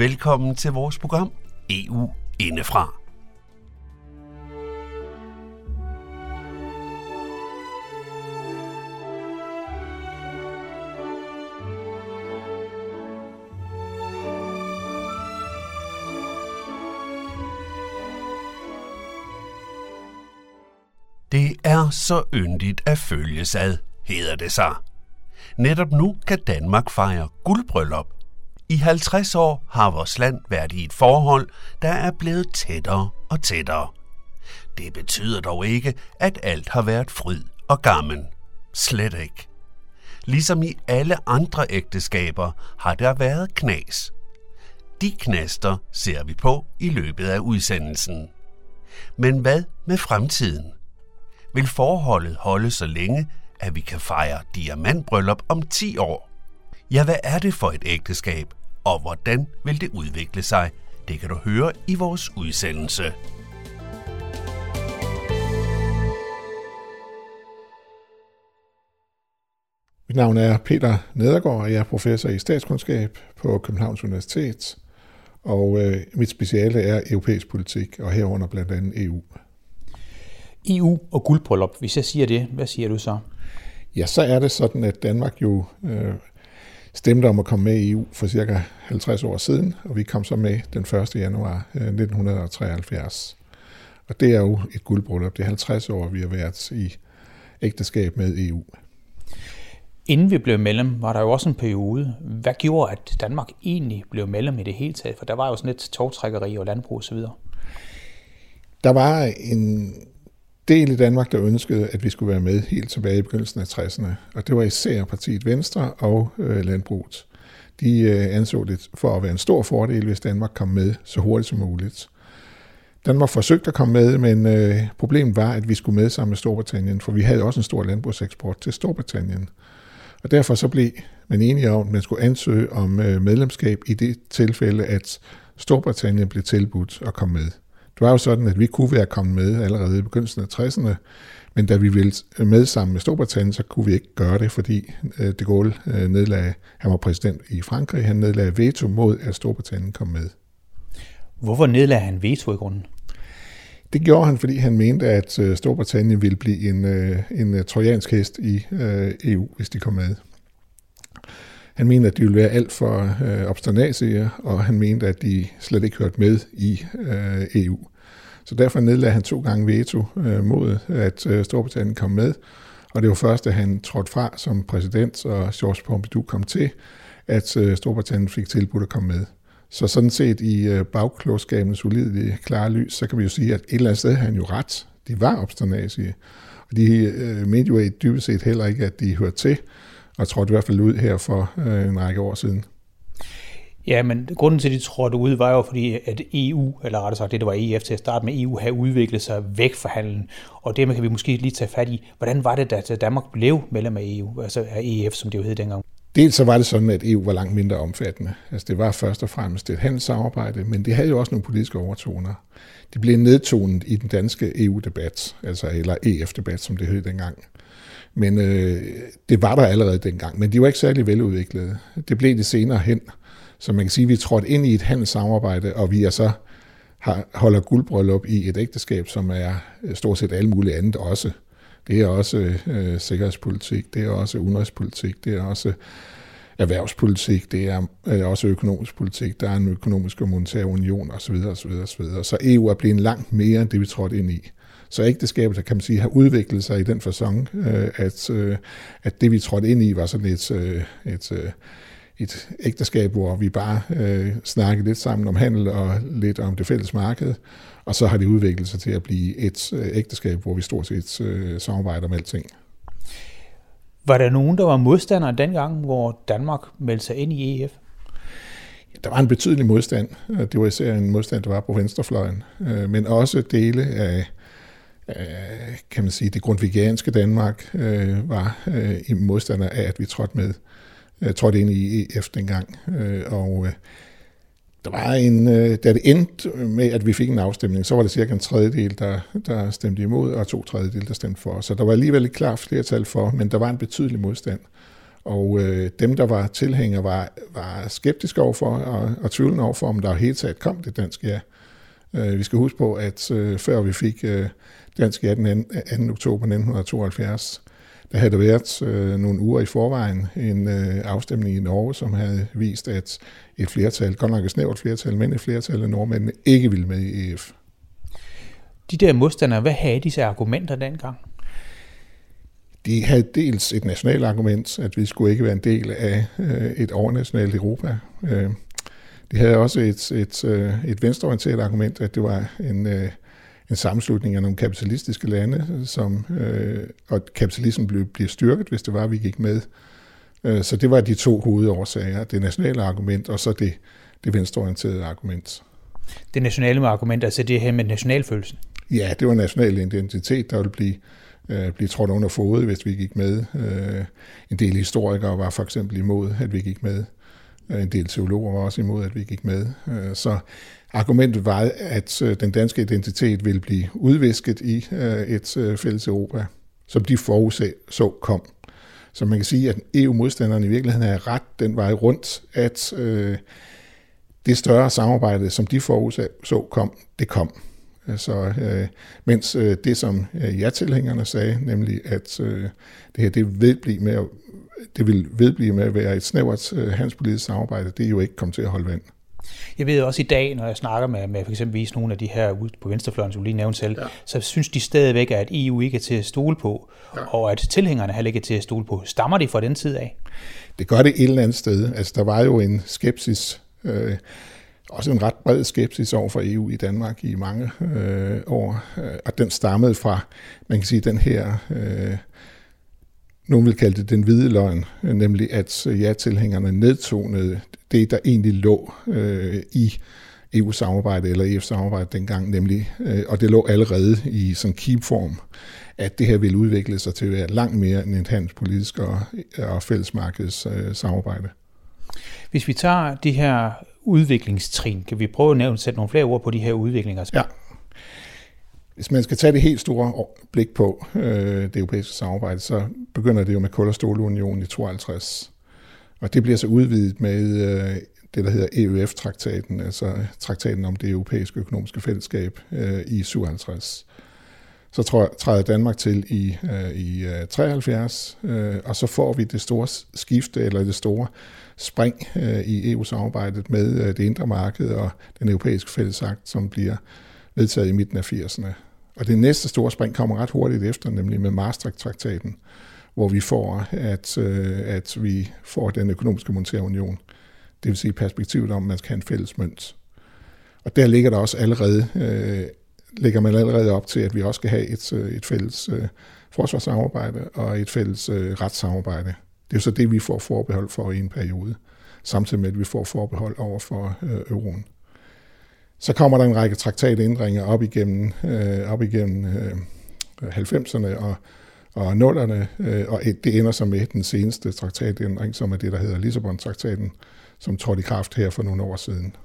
Velkommen til vores program EU Indefra. Det er så yndigt at følges ad, hedder det sig. Netop nu kan Danmark fejre guldbryllup. I 50 år har vores land været i et forhold, der er blevet tættere og tættere. Det betyder dog ikke, at alt har været fryd og gammel. Slet ikke. Ligesom i alle andre ægteskaber har der været knas. De knaster ser vi på i løbet af udsendelsen. Men hvad med fremtiden? Vil forholdet holde så længe, at vi kan fejre diamantbryllup om 10 år? Ja, hvad er det for et ægteskab, og hvordan vil det udvikle sig? Det kan du høre i vores udsendelse. Mit navn er Peter Nedergaard, og jeg er professor i statskundskab på Københavns Universitet. Og øh, mit speciale er europæisk politik, og herunder blandt andet EU. EU og guldbryllup, hvis jeg siger det, hvad siger du så? Ja, så er det sådan, at Danmark jo øh, stemte om at komme med i EU for cirka 50 år siden, og vi kom så med den 1. januar 1973. Og det er jo et guldbryllup. Det er 50 år, vi har været i ægteskab med EU. Inden vi blev medlem, var der jo også en periode. Hvad gjorde, at Danmark egentlig blev medlem i det hele taget? For der var jo sådan lidt togtrækkeri og landbrug osv. Der var en del i Danmark, der ønskede, at vi skulle være med helt tilbage i begyndelsen af 60'erne. Og det var især partiet Venstre og øh, Landbruget. De øh, anså det for at være en stor fordel, hvis Danmark kom med så hurtigt som muligt. Danmark forsøgte at komme med, men øh, problemet var, at vi skulle med sammen med Storbritannien, for vi havde også en stor landbrugseksport til Storbritannien. Og derfor så blev man enige om, at man skulle ansøge om øh, medlemskab i det tilfælde, at Storbritannien blev tilbudt at komme med. Det var jo sådan, at vi kunne være kommet med allerede i begyndelsen af 60'erne, men da vi ville med sammen med Storbritannien, så kunne vi ikke gøre det, fordi øh, de Gaulle øh, nedlagde, han var præsident i Frankrig, han nedlagde veto mod, at Storbritannien kom med. Hvorfor nedlagde han veto i grunden? Det gjorde han, fordi han mente, at øh, Storbritannien ville blive en, en trojansk hest i EU, hvis de kom med. Han mente, at de ville være alt for øh, obsternasige, og han mente, at de slet ikke hørte med i øh, EU. Så derfor nedlagde han to gange veto øh, mod, at øh, Storbritannien kom med. Og det var først, da han trådte fra som præsident, og George Pompidou kom til, at øh, Storbritannien fik tilbudt at komme med. Så sådan set i øh, bagklodskabens ulidelige klare lys, så kan vi jo sige, at et eller andet sted havde han jo ret. De var obsternasige. Og de øh, mente jo dybest set heller ikke, at de hørte til og trådte i hvert fald ud her for øh, en række år siden. Ja, men grunden til, at de trådte ud, var jo fordi, at EU, eller rettere sagt det, der var EF til at starte med, EU havde udviklet sig væk fra handelen. Og det kan vi måske lige tage fat i. Hvordan var det, da Danmark blev medlem af EU, altså af EF, som det jo hed dengang? Dels så var det sådan, at EU var langt mindre omfattende. Altså det var først og fremmest et handelssamarbejde, men det havde jo også nogle politiske overtoner. De blev nedtonet i den danske EU-debat, altså eller EF-debat, som det hed dengang. Men øh, det var der allerede dengang, men de var ikke særlig veludviklede. Det blev det senere hen. Så man kan sige, at vi trådte ind i et handelssamarbejde, og vi er så har, holder guldbryllup i et ægteskab, som er øh, stort set alt muligt andet også. Det er også øh, sikkerhedspolitik, det er også udenrigspolitik, det er også erhvervspolitik, det er øh, også økonomisk politik, der er en økonomisk og monetær union osv. osv., osv. Så EU er blevet langt mere end det, vi trådte ind i. Så ægteskabet, kan man sige, har udviklet sig i den fasong, øh, at, øh, at det vi trådte ind i var sådan et, øh, et, øh, et ægteskab, hvor vi bare øh, snakkede lidt sammen om handel og lidt om det fælles marked, og så har det udviklet sig til at blive et øh, ægteskab, hvor vi stort set øh, samarbejder om alting. Var der nogen, der var modstandere dengang, hvor Danmark meldte sig ind i EF? Der var en betydelig modstand. Det var især en modstand, der var på venstrefløjen, men også dele af øh, kan man sige, det grundvigianske Danmark øh, var øh, i modstander af, at vi trådte med, øh, trådte ind i EF dengang. Øh, og øh, der var en, øh, da det endte med, at vi fik en afstemning, så var det cirka en tredjedel, der, der stemte imod, og to tredjedel, der stemte for. Så der var alligevel et klart flertal for, men der var en betydelig modstand. Og øh, dem, der var tilhængere, var, var skeptiske overfor og, og tvivlende overfor, om der helt taget kom det danske ja. Øh, vi skal huske på, at øh, før vi fik øh, dansk ja den 2. 2. oktober 1972, der havde der været øh, nogle uger i forvejen en øh, afstemning i Norge, som havde vist, at et flertal, godt nok et snævert flertal, men et flertal af nordmændene ikke ville med i EF. De der modstandere, hvad havde disse argumenter dengang? De havde dels et nationalt argument, at vi skulle ikke være en del af øh, et overnationalt Europa. Øh, de havde også et, et, øh, et venstreorienteret argument, at det var en, øh, en sammenslutning af nogle kapitalistiske lande, som, øh, og kapitalismen blev, blev styrket, hvis det var, at vi gik med. Øh, så det var de to hovedårsager, det nationale argument og så det, det venstreorienterede argument. Det nationale argument, altså det her med nationalfølelsen? Ja, det var national identitet, der ville blive, øh, blive trådt under fodet, hvis vi gik med. Øh, en del historikere var for eksempel imod, at vi gik med. Øh, en del teologer var også imod, at vi gik med. Øh, så argumentet var, at øh, den danske identitet ville blive udvisket i øh, et øh, fælles Europa, som de forudså så kom. Så man kan sige, at EU-modstanderne i virkeligheden er ret den vej rundt, at det større samarbejde, som de forudså kom, det kom. Så øh, mens øh, det, som øh, ja-tilhængerne sagde, nemlig at øh, det her det vil blive med at det vil vedblive med at være et snævert øh, handelspolitisk samarbejde, det er jo ikke kommet til at holde vand. Jeg ved også i dag, når jeg snakker med, med for eksempel nogle af de her ude på venstrefløjen, som du lige nævnte selv, ja. så synes de stadigvæk, at EU ikke er til at stole på, ja. og at tilhængerne heller ikke er til at stole på. Stammer de fra den tid af? Det gør det et eller andet sted. Altså, der var jo en skepsis, øh, også en ret bred skepsis over for EU i Danmark i mange øh, år, øh, og den stammede fra, man kan sige, den her... Øh, nogen vil kalde det den hvide løgn, nemlig at ja-tilhængerne nedtonede det, der egentlig lå øh, i EU-samarbejdet eller EF-samarbejdet dengang, nemlig, øh, og det lå allerede i sådan keep-form, at det her ville udvikle sig til at være langt mere end et handelspolitisk og, og fællesmarkeds øh, samarbejde. Hvis vi tager de her udviklingstrin, kan vi prøve at nævne, sætte nogle flere ord på de her udviklinger? Ja. Hvis man skal tage det helt store blik på øh, det europæiske samarbejde, så begynder det jo med kul- og stålunionen i 52. Og det bliver så udvidet med øh, det, der hedder EUF-traktaten, altså øh, traktaten om det europæiske økonomiske fællesskab øh, i 57. Så træder Danmark til i, øh, i øh, 73, øh, og så får vi det store skifte, eller det store spring øh, i EU-samarbejdet med øh, det indre marked og den europæiske fællesakt, som bliver vedtaget i midten af 80'erne. Og det næste store spring kommer ret hurtigt efter, nemlig med Maastricht-traktaten, hvor vi får, at, øh, at vi får den økonomiske monetære union. Det vil sige perspektivet om, at man skal have en fælles mønt. Og der ligger der også allerede, øh, ligger man allerede op til, at vi også skal have et, øh, et fælles øh, forsvarssamarbejde og et fælles øh, retssamarbejde. Det er jo så det, vi får forbehold for i en periode, samtidig med, at vi får forbehold over for øh, euroen. Så kommer der en række traktatændringer op igennem, øh, op igennem øh, 90'erne og, og 0'erne, øh, og det ender så med den seneste traktatændring, som er det, der hedder Lissabon-traktaten, som trådte i kraft her for nogle år siden.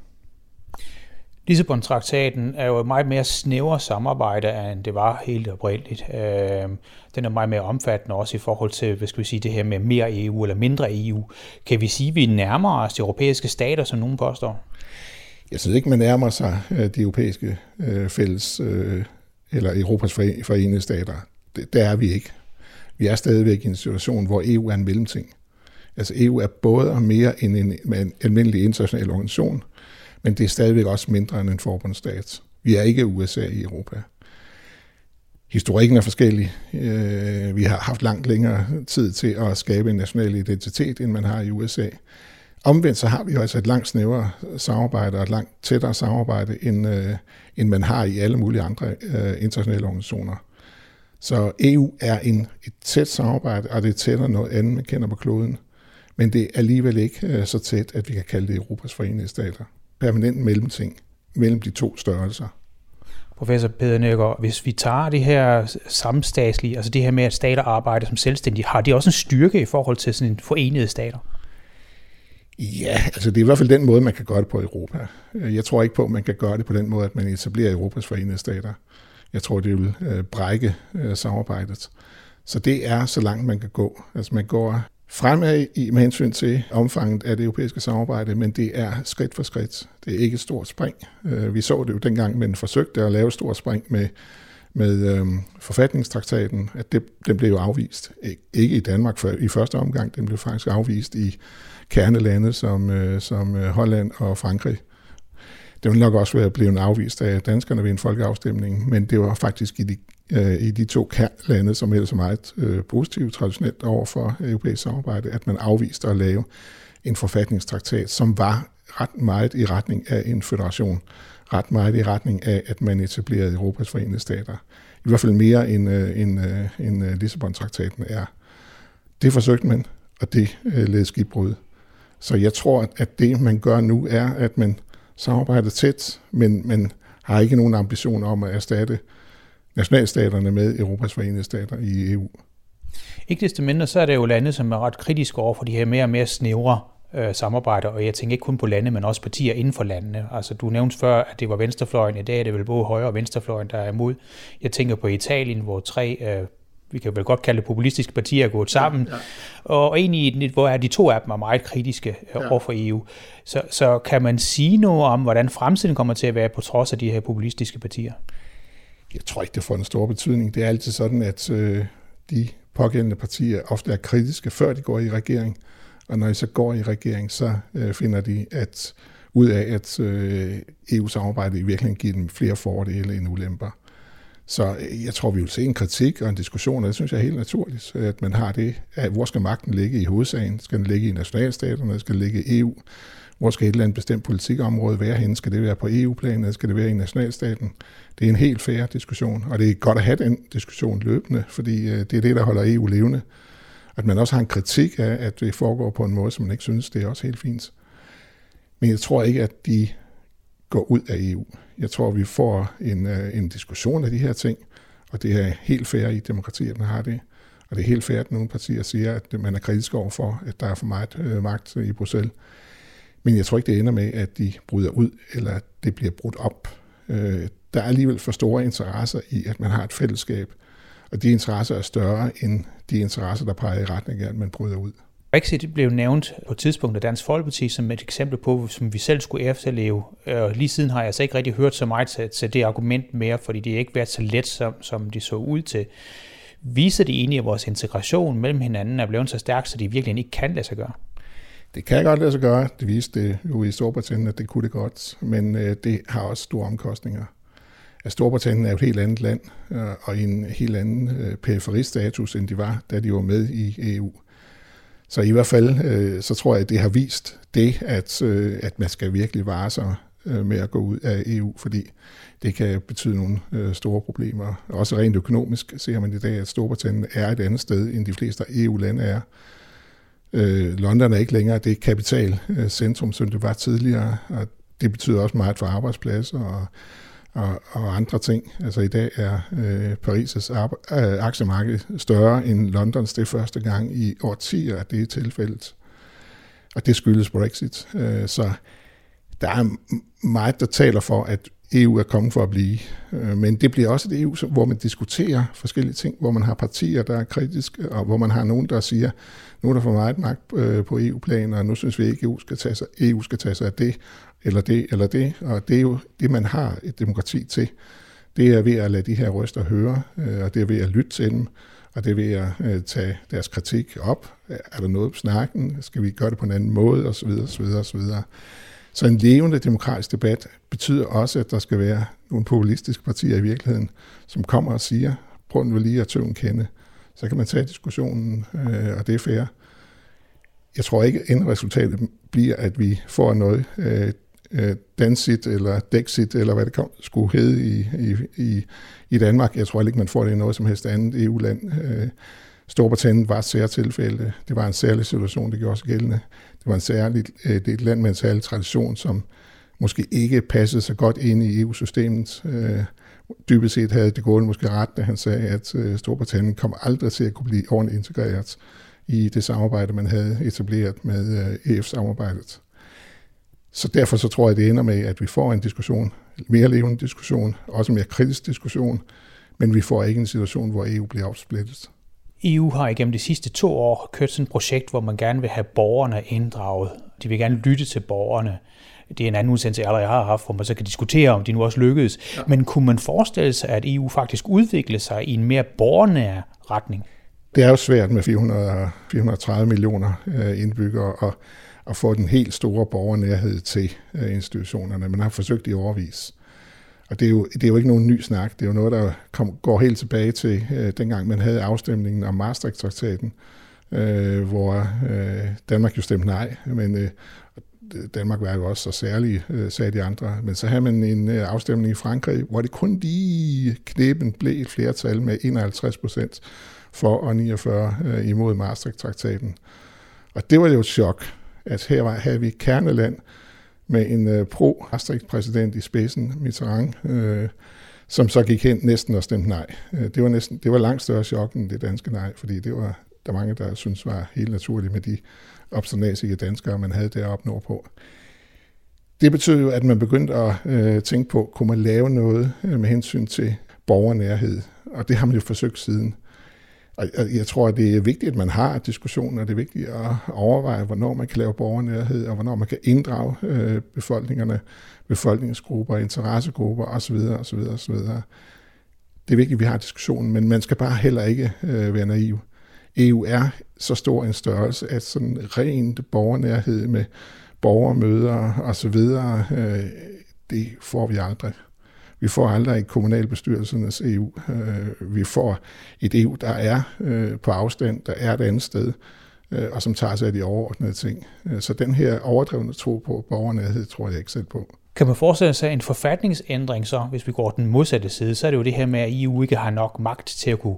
Lissabon-traktaten er jo et meget mere snævre samarbejde, end det var helt oprindeligt. Øh, den er meget mere omfattende også i forhold til, hvad skal vi sige, det her med mere EU eller mindre EU. Kan vi sige, at vi nærmer os de europæiske stater, som nogen påstår? Jeg synes ikke, man nærmer sig øh, de europæiske øh, fælles, øh, eller Europas forenede stater. Det, der er vi ikke. Vi er stadigvæk i en situation, hvor EU er en mellemting. Altså EU er både og mere end en, en almindelig international organisation, men det er stadigvæk også mindre end en forbundsstat. Vi er ikke USA i Europa. Historikken er forskellig. Øh, vi har haft langt længere tid til at skabe en national identitet, end man har i USA. Omvendt så har vi jo altså et langt snævere samarbejde og et langt tættere samarbejde, end, øh, end man har i alle mulige andre øh, internationale organisationer. Så EU er en, et tæt samarbejde, og det er tættere noget andet, man kender på kloden. Men det er alligevel ikke øh, så tæt, at vi kan kalde det Europas forenede stater. Permanent mellemting mellem de to størrelser. Professor Peder Nørgaard, hvis vi tager det her samstatslige, altså det her med, at stater arbejder som selvstændige, har de også en styrke i forhold til sådan en forenede stater? Ja, altså det er i hvert fald den måde, man kan gøre det på i Europa. Jeg tror ikke på, at man kan gøre det på den måde, at man etablerer Europas forenede stater. Jeg tror, det vil øh, brække øh, samarbejdet. Så det er så langt, man kan gå. Altså man går fremad i med hensyn til omfanget af det europæiske samarbejde, men det er skridt for skridt. Det er ikke et stort spring. Øh, vi så det jo dengang, men forsøgte at lave et stort spring med, med øhm, forfatningstraktaten, at det, den blev jo afvist. Ikke i Danmark for, i første omgang, den blev faktisk afvist i kernelande som, øh, som øh, Holland og Frankrig. Det ville nok også være blevet afvist af danskerne ved en folkeafstemning, men det var faktisk i de, øh, i de to lande, som ellers er meget øh, positivt traditionelt over for europæisk samarbejde, at man afviste at lave en forfatningstraktat, som var ret meget i retning af en federation, ret meget i retning af, at man etablerede Europas forenede stater. I hvert fald mere end, øh, end, øh, end øh, Lissabon-traktaten er. Det forsøgte man, og det øh, led skibbrud. Så jeg tror, at det, man gør nu, er, at man samarbejder tæt, men man har ikke nogen ambition om at erstatte nationalstaterne med Europas forenede stater i EU. Ikke desto mindre, så er det jo lande, som er ret kritiske over for de her mere og mere snævre øh, samarbejder, og jeg tænker ikke kun på lande, men også partier inden for landene. Altså, du nævnte før, at det var venstrefløjen. I dag er det vel både højre og venstrefløjen, der er imod. Jeg tænker på Italien, hvor tre øh, vi kan vel godt kalde det populistiske partier er gået sammen, ja, ja. og egentlig hvor er de to af dem er meget kritiske øh, ja. over for EU. Så, så kan man sige noget om, hvordan fremtiden kommer til at være på trods af de her populistiske partier? Jeg tror ikke, det får en stor betydning. Det er altid sådan, at øh, de pågældende partier ofte er kritiske, før de går i regering, og når de så går i regering, så øh, finder de at ud af, at øh, EU-samarbejdet i virkeligheden giver dem flere fordele end ulemper. Så øh, jeg tror, vi vil se en kritik og en diskussion, og det synes jeg er helt naturligt, at man har det. At hvor skal magten ligge i hovedsagen? Skal den ligge i nationalstaterne? Skal den ligge i EU? Hvor skal et eller andet bestemt politikområde være henne? Skal det være på EU-plan, eller skal det være i nationalstaten? Det er en helt fair diskussion, og det er godt at have den diskussion løbende, fordi øh, det er det, der holder EU levende. At man også har en kritik af, at det foregår på en måde, som man ikke synes, det er også helt fint. Men jeg tror ikke, at de går ud af EU. Jeg tror, vi får en, øh, en diskussion af de her ting, og det er helt fair i demokratiet, at man har det. Og det er helt fair, at nogle partier siger, at man er kritisk over for, at der er for meget øh, magt i Bruxelles. Men jeg tror ikke, det ender med, at de bryder ud, eller at det bliver brudt op. Øh, der er alligevel for store interesser i, at man har et fællesskab, og de interesser er større end de interesser, der peger i retning af, at man bryder ud. Brexit blev nævnt på et tidspunkt af Dansk Folkeparti som et eksempel på, som vi selv skulle efterleve. Og lige siden har jeg altså ikke rigtig hørt så meget til, til det argument mere, fordi det ikke været så let, som, som det så ud til. Viser det egentlig, at vores integration mellem hinanden er blevet så stærk, så det virkelig ikke kan lade sig gøre? Det kan godt lade sig gøre. Det viste det jo i Storbritannien, at det kunne det godt. Men øh, det har også store omkostninger. At Storbritannien er et helt andet land, øh, og i en helt anden øh, periferistatus, end de var, da de var med i EU. Så i hvert fald, øh, så tror jeg, at det har vist det, at, øh, at man skal virkelig vare sig øh, med at gå ud af EU, fordi det kan betyde nogle øh, store problemer. Også rent økonomisk ser man i dag, at Storbritannien er et andet sted, end de fleste EU-lande er. Øh, London er ikke længere det kapitalcentrum, som det var tidligere, og det betyder også meget for arbejdspladser og og, og andre ting. Altså i dag er øh, Paris' øh, aktiemarked større end Londons. Det er første gang i årtier, at det er tilfældet. Og det skyldes Brexit. Øh, så der er meget, der taler for, at EU er kommet for at blive. Øh, men det bliver også et EU, hvor man diskuterer forskellige ting, hvor man har partier, der er kritiske, og hvor man har nogen, der siger, nu er der for meget magt øh, på EU-plan, og nu synes vi ikke, at EU skal tage sig, EU skal tage sig af det, eller det, eller det. Og det er jo det, man har et demokrati til. Det er ved at lade de her røster høre, øh, og det er ved at lytte til dem, og det er ved at tage deres kritik op. Er der noget på snakken? Skal vi gøre det på en anden måde? Og så videre, så videre, så videre. Så en levende demokratisk debat betyder også, at der skal være nogle populistiske partier i virkeligheden, som kommer og siger, prøv nu lige at tøven kende. Så kan man tage diskussionen, øh, og det er fair. Jeg tror ikke, at endresultatet bliver, at vi får noget øh, øh Dansit eller Dexit, eller hvad det kom, skulle hedde i, i, i, i Danmark. Jeg tror ikke, man får det i noget som helst andet EU-land. Øh, Storbritannien var et særtilfælde. Det var en særlig situation, det gjorde sig gældende. Det var en særlig, øh, det er et land med en særlig tradition, som måske ikke passede så godt ind i EU-systemet. Øh, dybest set havde det gået måske ret, da han sagde, at øh, Storbritannien kom aldrig til at kunne blive ordentligt integreret i det samarbejde, man havde etableret med øh, EF-samarbejdet. Så derfor så tror jeg, det ender med, at vi får en diskussion, en mere levende diskussion, også en mere kritisk diskussion, men vi får ikke en situation, hvor EU bliver opsplittet. EU har igennem de sidste to år kørt sådan et projekt, hvor man gerne vil have borgerne inddraget. De vil gerne lytte til borgerne. Det er en anden udsendelse, jeg allerede har haft, hvor man så kan diskutere, om de nu også lykkedes. Ja. Men kunne man forestille sig, at EU faktisk udvikler sig i en mere borgernær retning? Det er jo svært med 400, 430 millioner øh, indbyggere at, at få den helt store borgernærhed til øh, institutionerne. Man har forsøgt i overvis. Og det er, jo, det er jo ikke nogen ny snak. Det er jo noget, der kom, går helt tilbage til øh, dengang, man havde afstemningen om Maastricht-traktaten, øh, hvor øh, Danmark jo stemte nej, men øh, Danmark var jo også så særlig, øh, sagde de andre. Men så havde man en øh, afstemning i Frankrig, hvor det kun lige knæben blev et flertal med 51 procent for og 49 øh, imod Maastricht-traktaten. Og det var jo et chok, at her var, havde vi kerneland, med en øh, pro-Maastricht-præsident i spidsen, Mitterrand, øh, som så gik hen næsten og stemte nej. Øh, det var, næsten, det var langt større chok end det danske nej, fordi det var der mange, der synes var helt naturligt med de obsternasige danskere, man havde deroppe nordpå. Det betød jo, at man begyndte at øh, tænke på, kunne man lave noget øh, med hensyn til borgernærhed, og det har man jo forsøgt siden. Og jeg tror, at det er vigtigt, at man har diskussioner, og det er vigtigt at overveje, hvornår man kan lave borgernærhed, og hvornår man kan inddrage øh, befolkningerne, befolkningsgrupper, interessegrupper osv. osv., osv. Det er vigtigt, at vi har diskussionen, men man skal bare heller ikke øh, være naiv. EU er så stor en størrelse, at sådan rent borgernærhed med borgermøder osv., øh, det får vi aldrig. Vi får aldrig kommunalbestyrelsernes EU. Øh, vi får et EU, der er øh, på afstand, der er et andet sted, øh, og som tager sig af de overordnede ting. Så den her overdrevne tro på borgernærhed, tror jeg ikke selv på. Kan man forestille sig en forfatningsændring så, hvis vi går den modsatte side, så er det jo det her med, at EU ikke har nok magt til at kunne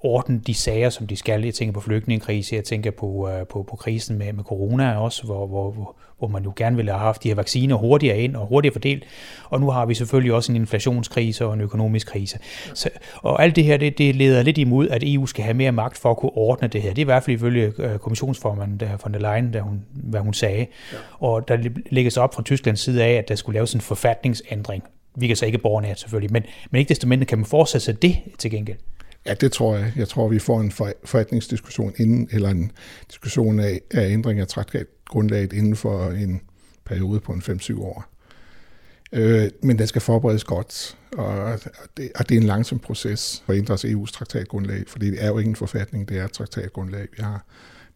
ordne de sager, som de skal. Jeg tænker på flygtningekrise, jeg tænker på, uh, på, på krisen med, med corona også, hvor, hvor, hvor man jo gerne ville have haft de her vacciner hurtigere ind og hurtigere fordelt. Og nu har vi selvfølgelig også en inflationskrise og en økonomisk krise. Så, og alt det her, det, det leder lidt imod, at EU skal have mere magt for at kunne ordne det her. Det er i hvert fald ifølge uh, kommissionsformanden der, von der Leyen, der hun, hvad hun sagde. Ja. Og der lægges op fra Tysklands side af, at der skulle laves en forfatningsændring. Vi kan så ikke borgerne selvfølgelig, men, men ikke desto mindre kan man fortsætte sig det til gengæld. Ja, det tror jeg. Jeg tror, vi får en forretningsdiskussion inden, eller en diskussion af, af ændring af traktatgrundlaget inden for en periode på en 5-7 år. Øh, men den skal forberedes godt, og det, og det er en langsom proces for at ændre EU's traktatgrundlag, fordi det er jo ikke en forfatning, det er et traktatgrundlag, vi har.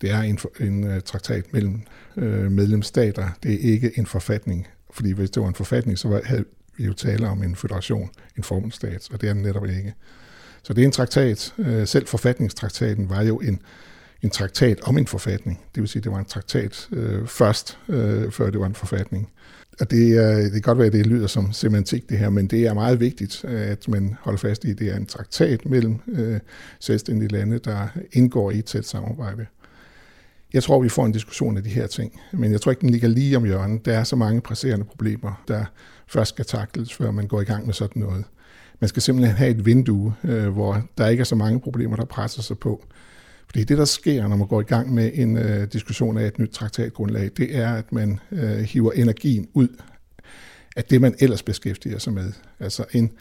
Det er en, en uh, traktat mellem uh, medlemsstater, det er ikke en forfatning, fordi hvis det var en forfatning, så havde vi jo tale om en federation, en forbundsstat, og det er den netop ikke. Så det er en traktat. Øh, selv forfatningstraktaten var jo en, en traktat om en forfatning. Det vil sige, det var en traktat øh, først, øh, før det var en forfatning. Og det, er, det kan godt være, at det lyder som semantik det her, men det er meget vigtigt, at man holder fast i, at det er en traktat mellem øh, selvstændige lande, der indgår i et tæt samarbejde. Jeg tror, vi får en diskussion af de her ting, men jeg tror ikke, den ligger lige om hjørnet. Der er så mange presserende problemer, der først skal takles, før man går i gang med sådan noget. Man skal simpelthen have et vindue, øh, hvor der ikke er så mange problemer, der presser sig på. Fordi det, der sker, når man går i gang med en øh, diskussion af et nyt traktatgrundlag, det er, at man øh, hiver energien ud af det, man ellers beskæftiger sig med. Altså en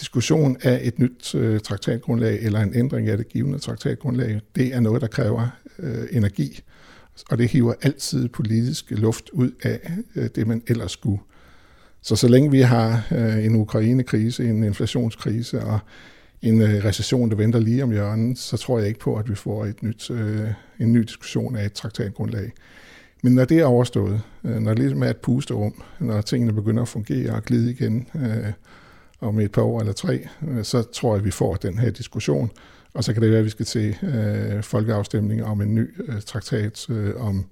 diskussion af et nyt øh, traktatgrundlag eller en ændring af det givende traktatgrundlag, det er noget, der kræver øh, energi, og det hiver altid politisk luft ud af øh, det, man ellers skulle så så længe vi har øh, en Ukraine-krise, en inflationskrise og en øh, recession, der venter lige om hjørnet, så tror jeg ikke på, at vi får et nyt, øh, en ny diskussion af et traktatgrundlag. Men når det er overstået, øh, når det ligesom er et pusterum, når tingene begynder at fungere og glide igen øh, om et par år eller tre, øh, så tror jeg, at vi får den her diskussion. Og så kan det være, at vi skal til øh, folkeafstemning om en ny øh, traktat øh, om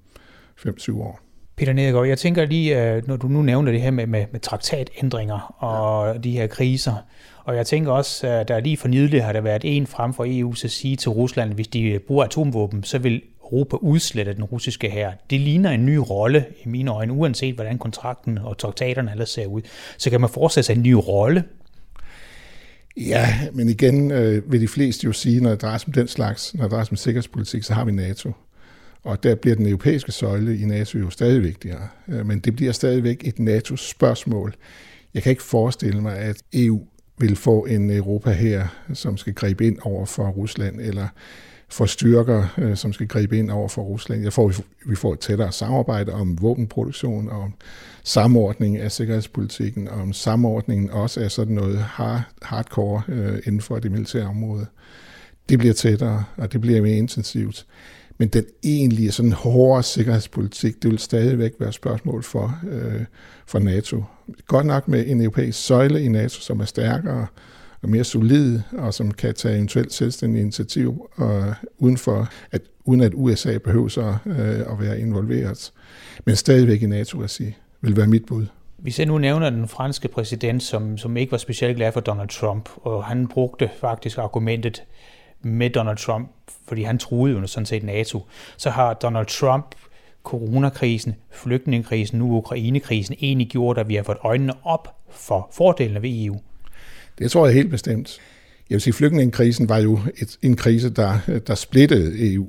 5-7 år. Peter Nedergaard, jeg tænker lige, øh, når du nu nævner det her med, med, med traktatændringer og ja. de her kriser, og jeg tænker også, at der lige for nylig har der været en frem for EU at sige til Rusland, at hvis de bruger atomvåben, så vil Europa udslette den russiske her. Det ligner en ny rolle i mine øjne, uanset hvordan kontrakten og traktaterne ellers ser ud. Så kan man forestille sig en ny rolle Ja, men igen øh, vil de fleste jo sige, når det drejer sig om den slags, når det drejer sig om sikkerhedspolitik, så har vi NATO. Og der bliver den europæiske søjle i NATO jo stadig vigtigere. Øh, men det bliver stadigvæk et NATO-spørgsmål. Jeg kan ikke forestille mig, at EU vil få en Europa her, som skal gribe ind over for Rusland, eller for styrker, øh, som skal gribe ind over for Rusland. Jeg får, vi får et tættere samarbejde om våbenproduktion og om samordning af sikkerhedspolitikken, og om samordningen også af sådan noget hard, hardcore øh, inden for det militære område. Det bliver tættere, og det bliver mere intensivt. Men den egentlige sådan hårde sikkerhedspolitik, det vil stadigvæk være spørgsmål for, øh, for NATO. Godt nok med en europæisk søjle i NATO, som er stærkere og mere solid, og som kan tage eventuelt selvstændige initiativ, og uden, for, at, uden at USA behøver sig øh, at være involveret. Men stadigvæk i NATO-regi vil være mit bud. Hvis jeg nu nævner den franske præsident, som, som ikke var specielt glad for Donald Trump, og han brugte faktisk argumentet med Donald Trump, fordi han troede jo sådan set NATO, så har Donald Trump coronakrisen, flygtningekrisen, nu Ukrainekrisen egentlig gjort, at vi har fået øjnene op for fordelene ved EU? Det tror jeg helt bestemt. Jeg vil sige, flygtningekrisen var jo et, en krise, der, der splittede EU.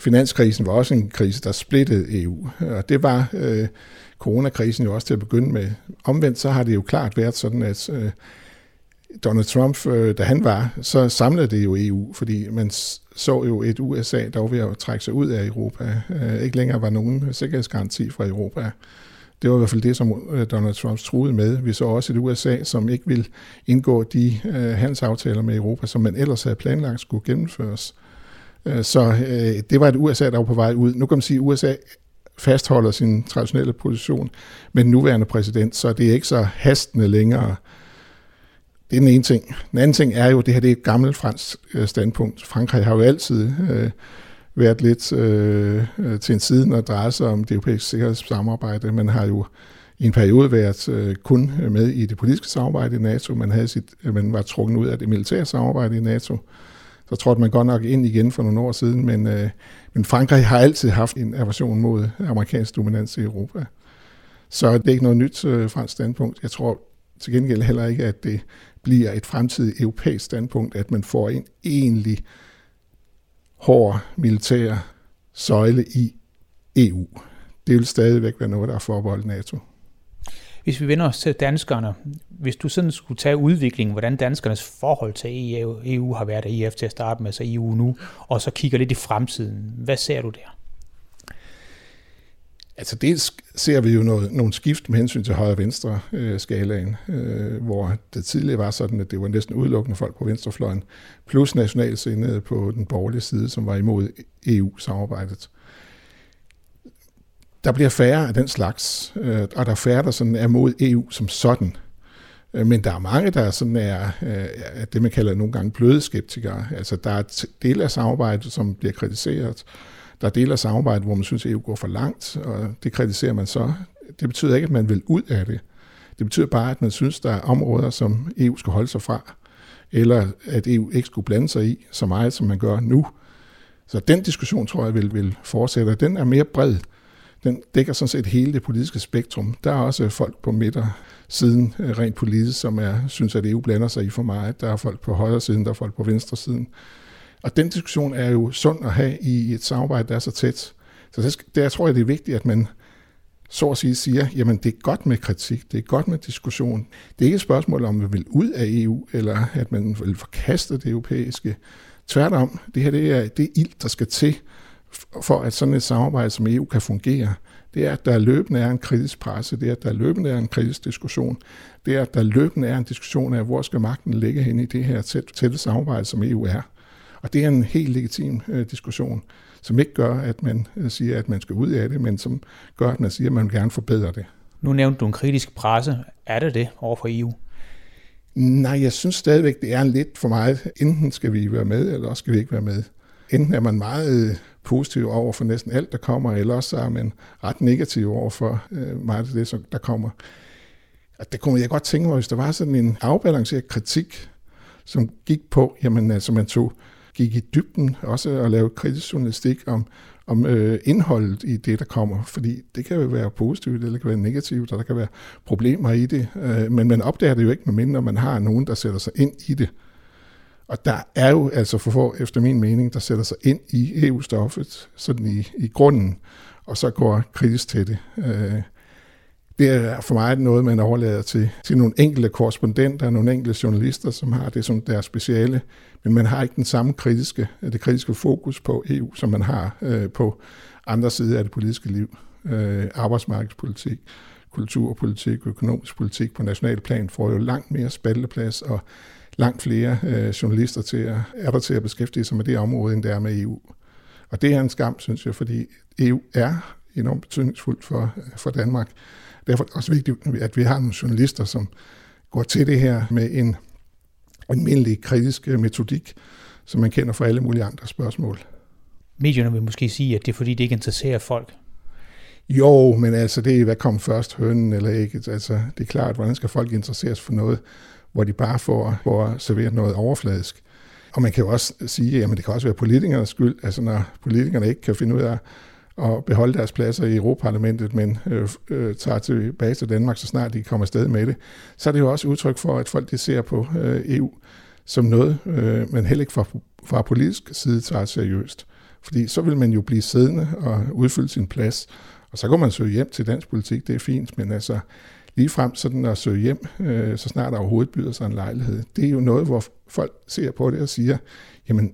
Finanskrisen var også en krise, der splittede EU. Og det var øh, coronakrisen jo også til at begynde med. Omvendt så har det jo klart været sådan, at øh, Donald Trump, øh, da han var, så samlede det jo EU, fordi man så jo et USA, der var ved at trække sig ud af Europa. Øh, ikke længere var nogen sikkerhedsgaranti fra Europa. Det var i hvert fald det, som øh, Donald Trump truede med. Vi så også et USA, som ikke ville indgå de øh, handelsaftaler med Europa, som man ellers havde planlagt skulle gennemføres. Øh, så det var et USA, der var på vej ud. Nu kan man sige, at USA fastholder sin traditionelle position med den nuværende præsident, så det er ikke så hastende længere det er den ene ting. Den anden ting er jo, at det her det er et gammelt fransk øh, standpunkt. Frankrig har jo altid øh, været lidt øh, øh til en side, når det drejer sig om det europæiske sikkerhedssamarbejde. Man har jo i en periode været øh, kun med i det politiske samarbejde i NATO. Man, havde sit, øh, man var trukket ud af det militære samarbejde i NATO. Så trådte man godt nok ind igen for nogle år siden, men, øh, men Frankrig har altid haft en aversion mod amerikansk dominans i Europa. Så det er ikke noget nyt øh, fransk standpunkt. Jeg tror til gengæld heller ikke, at det bliver et fremtidigt europæisk standpunkt, at man får en egentlig hård militær søjle i EU. Det vil stadigvæk være noget, der er forbeholdt NATO. Hvis vi vender os til danskerne, hvis du sådan skulle tage udviklingen, hvordan danskernes forhold til EU, EU har været af EF til at starte med, så EU nu, og så kigger lidt i fremtiden, hvad ser du der? Altså dels ser vi jo noget, nogle skift med hensyn til højre-venstre øh, skalaen, øh, hvor det tidligere var sådan, at det var næsten udelukkende folk på venstrefløjen, plus nationalsindede på den borgerlige side, som var imod EU-samarbejdet. Der bliver færre af den slags, øh, og der er færre, der sådan er mod EU som sådan. Øh, men der er mange, der sådan er øh, det, man kalder nogle gange bløde skeptikere. Altså der er dele af samarbejdet, som bliver kritiseret, der er dele af samarbejdet, hvor man synes, at EU går for langt, og det kritiserer man så. Det betyder ikke, at man vil ud af det. Det betyder bare, at man synes, der er områder, som EU skal holde sig fra, eller at EU ikke skulle blande sig i så meget, som man gør nu. Så den diskussion, tror jeg, vil, vil fortsætte. Den er mere bred. Den dækker sådan set hele det politiske spektrum. Der er også folk på midter siden øh, rent politisk, som er, synes, at EU blander sig i for meget. Der er folk på højre siden, der er folk på venstre siden. Og den diskussion er jo sund at have i et samarbejde, der er så tæt. Så der tror jeg, det er vigtigt, at man så at sige siger, jamen det er godt med kritik, det er godt med diskussion. Det er ikke et spørgsmål om, at man vil ud af EU, eller at man vil forkaste det europæiske. Tværtom, det her det er, det er ild, der skal til, for at sådan et samarbejde som EU kan fungere. Det er, at der løbende er en kritisk presse, det er, at der løbende er en kritisk diskussion, det er, at der løbende er en diskussion af, hvor skal magten ligge hen i det her tætte samarbejde, som EU er. Og det er en helt legitim øh, diskussion, som ikke gør, at man øh, siger, at man skal ud af det, men som gør, at man siger, at man vil gerne forbedre det. Nu nævnte du en kritisk presse. Er det det over for EU? Nej, jeg synes stadigvæk, det er lidt for meget. Enten skal vi være med, eller også skal vi ikke være med. Enten er man meget øh, positiv over for næsten alt, der kommer, eller også er man ret negativ over for øh, meget af det, der kommer. Og det kunne jeg godt tænke mig, hvis der var sådan en afbalanceret kritik, som gik på, jamen altså man tog gik i dybden også at lave kritisk journalistik om, om øh, indholdet i det, der kommer. Fordi det kan jo være positivt, eller det kan være negativt, og der kan være problemer i det. Øh, men man opdager det jo ikke, medmindre man har nogen, der sætter sig ind i det. Og der er jo altså for få, efter min mening, der sætter sig ind i EU-stoffet, sådan i, i grunden, og så går kritisk til det. Øh, det er for mig noget, man overlader til, til nogle enkelte korrespondenter, nogle enkelte journalister, som har det som deres speciale, men man har ikke den samme kritiske, det kritiske fokus på EU, som man har øh, på andre sider af det politiske liv. Øh, arbejdsmarkedspolitik, kulturpolitik, økonomisk politik på national plan får jo langt mere spalteplads og langt flere øh, journalister til at, er der til at beskæftige sig med det område, end der er med EU. Og det er en skam, synes jeg, fordi EU er enormt betydningsfuldt for, øh, for Danmark. Derfor er det også vigtigt, at vi har nogle journalister, som går til det her med en almindelig kritisk metodik, som man kender fra alle mulige andre spørgsmål. Medierne vil måske sige, at det er fordi, det ikke interesserer folk. Jo, men altså det er, hvad kom først, hønnen eller ikke? Altså det er klart, hvordan skal folk interesseres for noget, hvor de bare får, får serveret noget overfladisk? Og man kan jo også sige, at det kan også være politikernes skyld, altså når politikerne ikke kan finde ud af at beholde deres pladser i Europaparlamentet, men øh, øh, tager tilbage til Danmark, så snart de kommer afsted med det, så er det jo også udtryk for, at folk de ser på øh, EU som noget, øh, man heller ikke fra, fra politisk side tager seriøst. Fordi så vil man jo blive siddende og udfylde sin plads, og så går man søge hjem til dansk politik, det er fint, men altså lige frem sådan at søge hjem, øh, så snart der overhovedet byder sig en lejlighed, det er jo noget, hvor folk ser på det og siger, jamen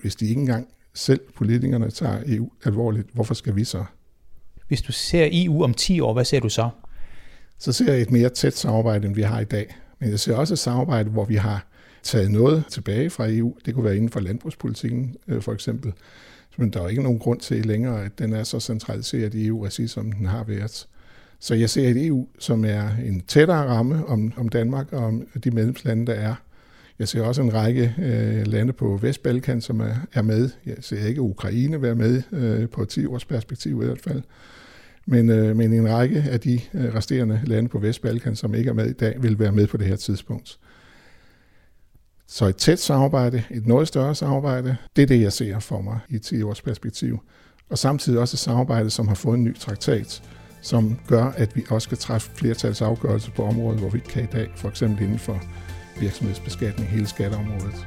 hvis de ikke engang selv politikerne tager EU alvorligt, hvorfor skal vi så? Hvis du ser EU om 10 år, hvad ser du så? Så ser jeg et mere tæt samarbejde, end vi har i dag. Men jeg ser også et samarbejde, hvor vi har taget noget tilbage fra EU. Det kunne være inden for landbrugspolitikken, øh, for eksempel. Men der er ikke nogen grund til længere, at den er så centraliseret i EU-regi, som den har været. Så jeg ser et EU, som er en tættere ramme om, om Danmark og om de medlemslande, der er. Jeg ser også en række øh, lande på Vestbalkan, som er, er med. Jeg ser ikke Ukraine være med øh, på 10 års perspektiv i hvert fald. Men, øh, men en række af de øh, resterende lande på Vestbalkan, som ikke er med i dag, vil være med på det her tidspunkt. Så et tæt samarbejde, et noget større samarbejde, det er det, jeg ser for mig i 10 års perspektiv. Og samtidig også et samarbejde, som har fået en ny traktat, som gør, at vi også kan træffe flertalsafgørelser på områder, hvor vi ikke kan i dag, for eksempel inden for virksomhedsbeskatning, hele skatteområdet.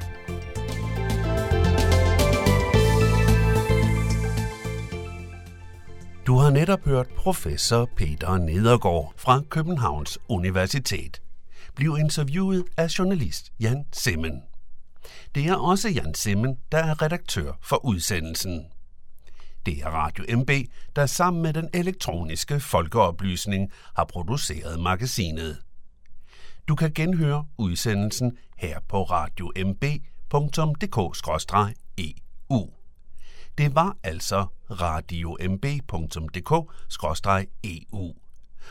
Du har netop hørt professor Peter Nedergaard fra Københavns Universitet blive interviewet af journalist Jan Simmen. Det er også Jan Simmen, der er redaktør for udsendelsen. Det er Radio MB, der sammen med den elektroniske folkeoplysning har produceret magasinet. Du kan genhøre udsendelsen her på radiomb.dk-eu. Det var altså radiomb.dk-eu,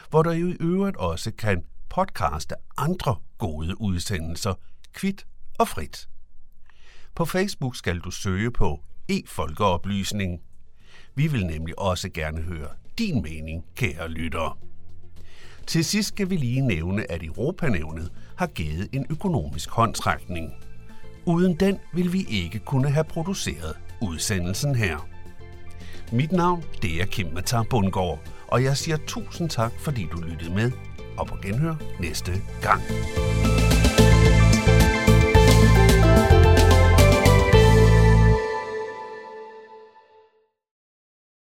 hvor du i øvrigt også kan podcaste andre gode udsendelser, kvit og frit. På Facebook skal du søge på e-folkeoplysning. Vi vil nemlig også gerne høre din mening, kære lyttere. Til sidst skal vi lige nævne, at Europanævnet har givet en økonomisk håndtrækning. Uden den vil vi ikke kunne have produceret udsendelsen her. Mit navn det er Kim Matar Bundgaard, og jeg siger tusind tak, fordi du lyttede med, og på genhør næste gang.